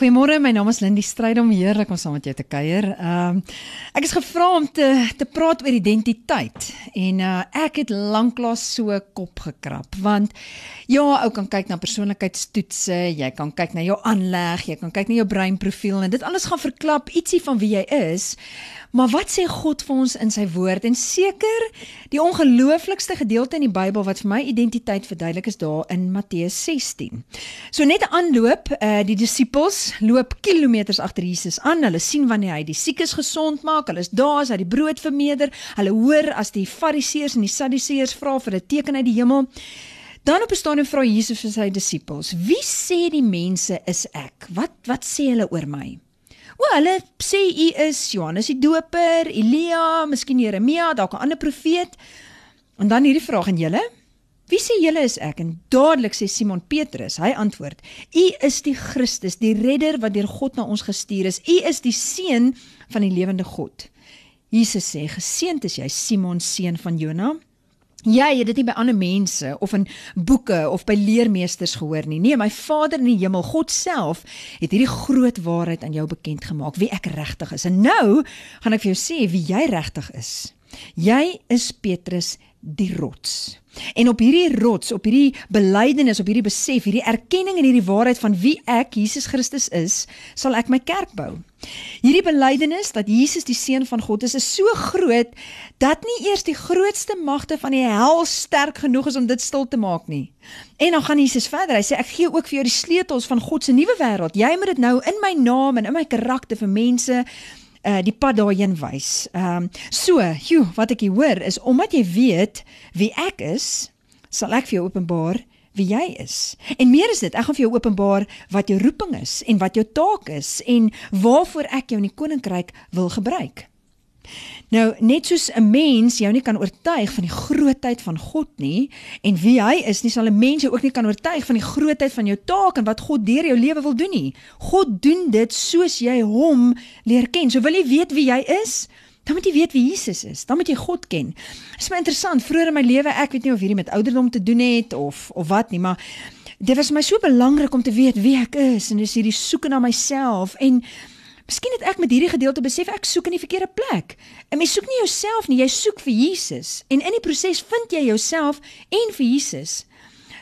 Goeiemôre, my naam is Lindy Strydom, heerlik om saam met jou te kuier. Ehm uh, ek is gevra om te te praat oor identiteit en uh, ek het lanklaas so kop gekrap want ja, ou kan kyk na persoonlikheidstoetse, jy kan kyk na jou aanleg, jy kan kyk na jou breinprofiel en dit alles gaan verklap ietsie van wie jy is. Maar wat sê God vir ons in sy woord? En seker die ongelooflikste gedeelte in die Bybel wat vir my identiteit verduidelik is daar in Matteus 16. So net 'n aanloop, uh die disippels loop kilometers agter Jesus aan. Hulle sien wanneer hy die siekes gesond maak. Hulle is daar as hy die brood vermeerder. Hulle hoor as die Fariseërs en die Sadduseërs vra vir 'n teken uit die hemel. Dan op 'n stadium vra Jesus vir sy disippels: "Wie sê die mense is ek? Wat wat sê hulle oor my?" O, hulle sê u is Johannes die Doper, Elia, miskien Jeremia, dalk 'n ander profeet. En dan hierdie vraag aan julle: Wie sê julle is ek? En dadelik sê Simon Petrus, hy antwoord: U is die Christus, die redder wat deur God na ons gestuur is. U is die seun van die lewende God. Jesus sê: Geseënd is jy, Simon seun van Jona. Jy het dit nie by ander mense of in boeke of by leermeesters gehoor nie. Nee, my Vader in die hemel, God self, het hierdie groot waarheid aan jou bekend gemaak wie ek regtig is. En nou gaan ek vir jou sê wie jy regtig is. Jy is Petrus die rots. En op hierdie rots, op hierdie belydenis, op hierdie besef, hierdie erkenning en hierdie waarheid van wie ek Jesus Christus is, sal ek my kerk bou. Hierdie belydenis dat Jesus die seun van God is, is so groot dat nie eers die grootste magte van die hel sterk genoeg is om dit stil te maak nie. En dan gaan Jesus verder. Hy sê ek gee ook vir jou die sleutels van God se nuwe wêreld. Jy moet dit nou in my naam en in my karakter vir mense uh die pad daarheen wys. Ehm um, so, joe, wat ek hier hoor is omdat jy weet wie ek is, sal ek vir jou openbaar wie jy is. En meer is dit, ek gaan vir jou openbaar wat jou roeping is en wat jou taak is en waarvoor ek jou in die koninkryk wil gebruik. Nou, net soos 'n mens jou nie kan oortuig van die grootheid van God nie en wie hy is nie, sal 'n mens jou ook nie kan oortuig van die grootheid van jou taak en wat God deur jou lewe wil doen nie. God doen dit soos jy hom leer ken. So wil jy weet wie jy is? Dan moet jy weet wie Jesus is. Dan moet jy God ken. Dit is my interessant. Vroeger in my lewe, ek weet nie of hierdie met ouderdom te doen het of of wat nie, maar dit was my so belangrik om te weet wie ek is en dis hierdie soeke na myself en Miskien het ek met hierdie gedeelte besef ek soek in die verkeerde plek. En jy soek nie jouself nie, jy soek vir Jesus. En in die proses vind jy jouself en vir Jesus.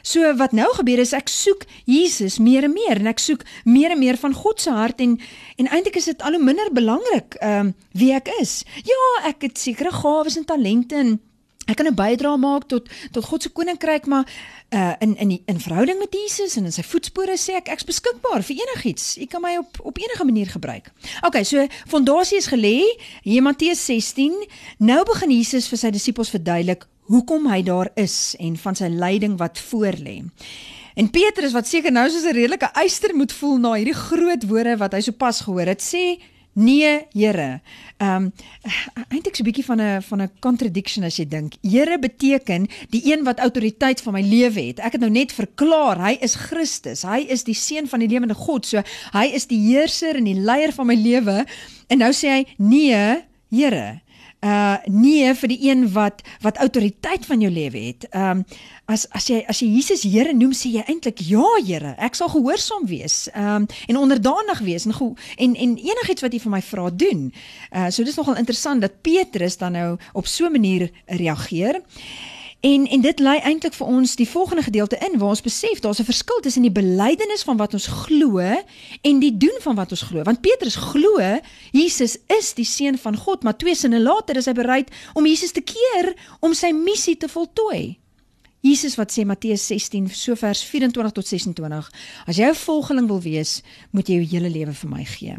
So wat nou gebeur is ek soek Jesus meer en meer en ek soek meer en meer van God se hart en en eintlik is dit al hoe minder belangrik ehm um, wie ek is. Ja, ek het sekere gawes en talente en ek kan 'n bydrae maak tot tot God se koninkryk, maar uh in in die, in verhouding met Jesus en in sy voetspore sê ek ek's beskikbaar vir enigiets. U kan my op op enige manier gebruik. OK, so fondasie is gelê. Hier Matteus 16. Nou begin Jesus vir sy disippels verduidelik hoekom hy daar is en van sy lyding wat voorlê. En Petrus wat seker nou soos 'n redelike eyster moet voel na hierdie groot woorde wat hy sopas gehoor het, sê Nee, Here. Ehm um, eintlik so 'n bietjie van 'n van 'n contradiction as jy dink. Here beteken die een wat autoriteit van my lewe het. Ek het nou net verklaar hy is Christus. Hy is die seun van die lewende God. So hy is die heerser en die leier van my lewe. En nou sê hy: "Nee, Here." Uh nee vir die een wat wat autoriteit van jou lewe het. Um as as jy as jy Jesus Here noem, sê jy eintlik ja Here, ek sal gehoorsaam wees. Um en onderdanig wees en en en enigiets wat jy vir my vra doen. Uh so dis nogal interessant dat Petrus dan nou op so 'n manier reageer. En en dit lei eintlik vir ons die volgende gedeelte in waar ons besef daar's 'n verskil tussen die belydenis van wat ons glo en die doen van wat ons glo. Want Petrus glo Jesus is die seun van God, maar twee sinne later is hy bereid om Jesus te keer om sy missie te voltooi. Jesus wat sê Matteus 16 so vers 24 tot 26 As jy 'n volgeling wil wees, moet jy jou hele lewe vir my gee.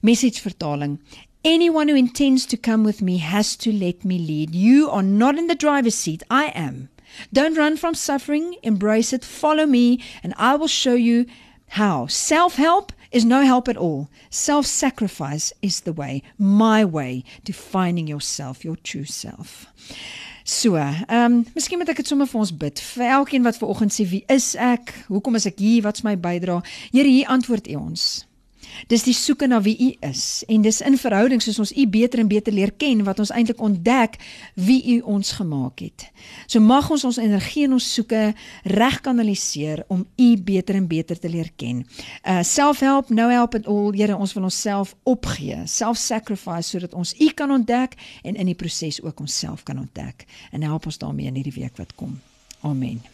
Message vertaling Anyone who intends to come with me has to let me lead. You are not in the driver's seat, I am. Don't run from suffering, embrace it, follow me, and I will show you how. Self help is no help at all. Self sacrifice is the way, my way to finding yourself, your true self. So, ehm, um, miskien moet ek dit sommer vir ons bid. Vir elkeen wat ver oggend sê wie is ek? Hoekom is ek hier? Wat's my bydrae? Here, hier antwoord U ons. Dis die soeke na wie U is en dis in verhouding soos ons U beter en beter leer ken wat ons eintlik ontdek wie U ons gemaak het. So mag ons ons energie en ons soeke reg kanaliseer om U beter en beter te leer ken. Uh self-help, no help at all. Here, ons wil onsself opgee, self-sacrifice sodat ons U kan ontdek en in die proses ook onsself kan ontdek. En help ons daarmee in hierdie week wat kom. Amen.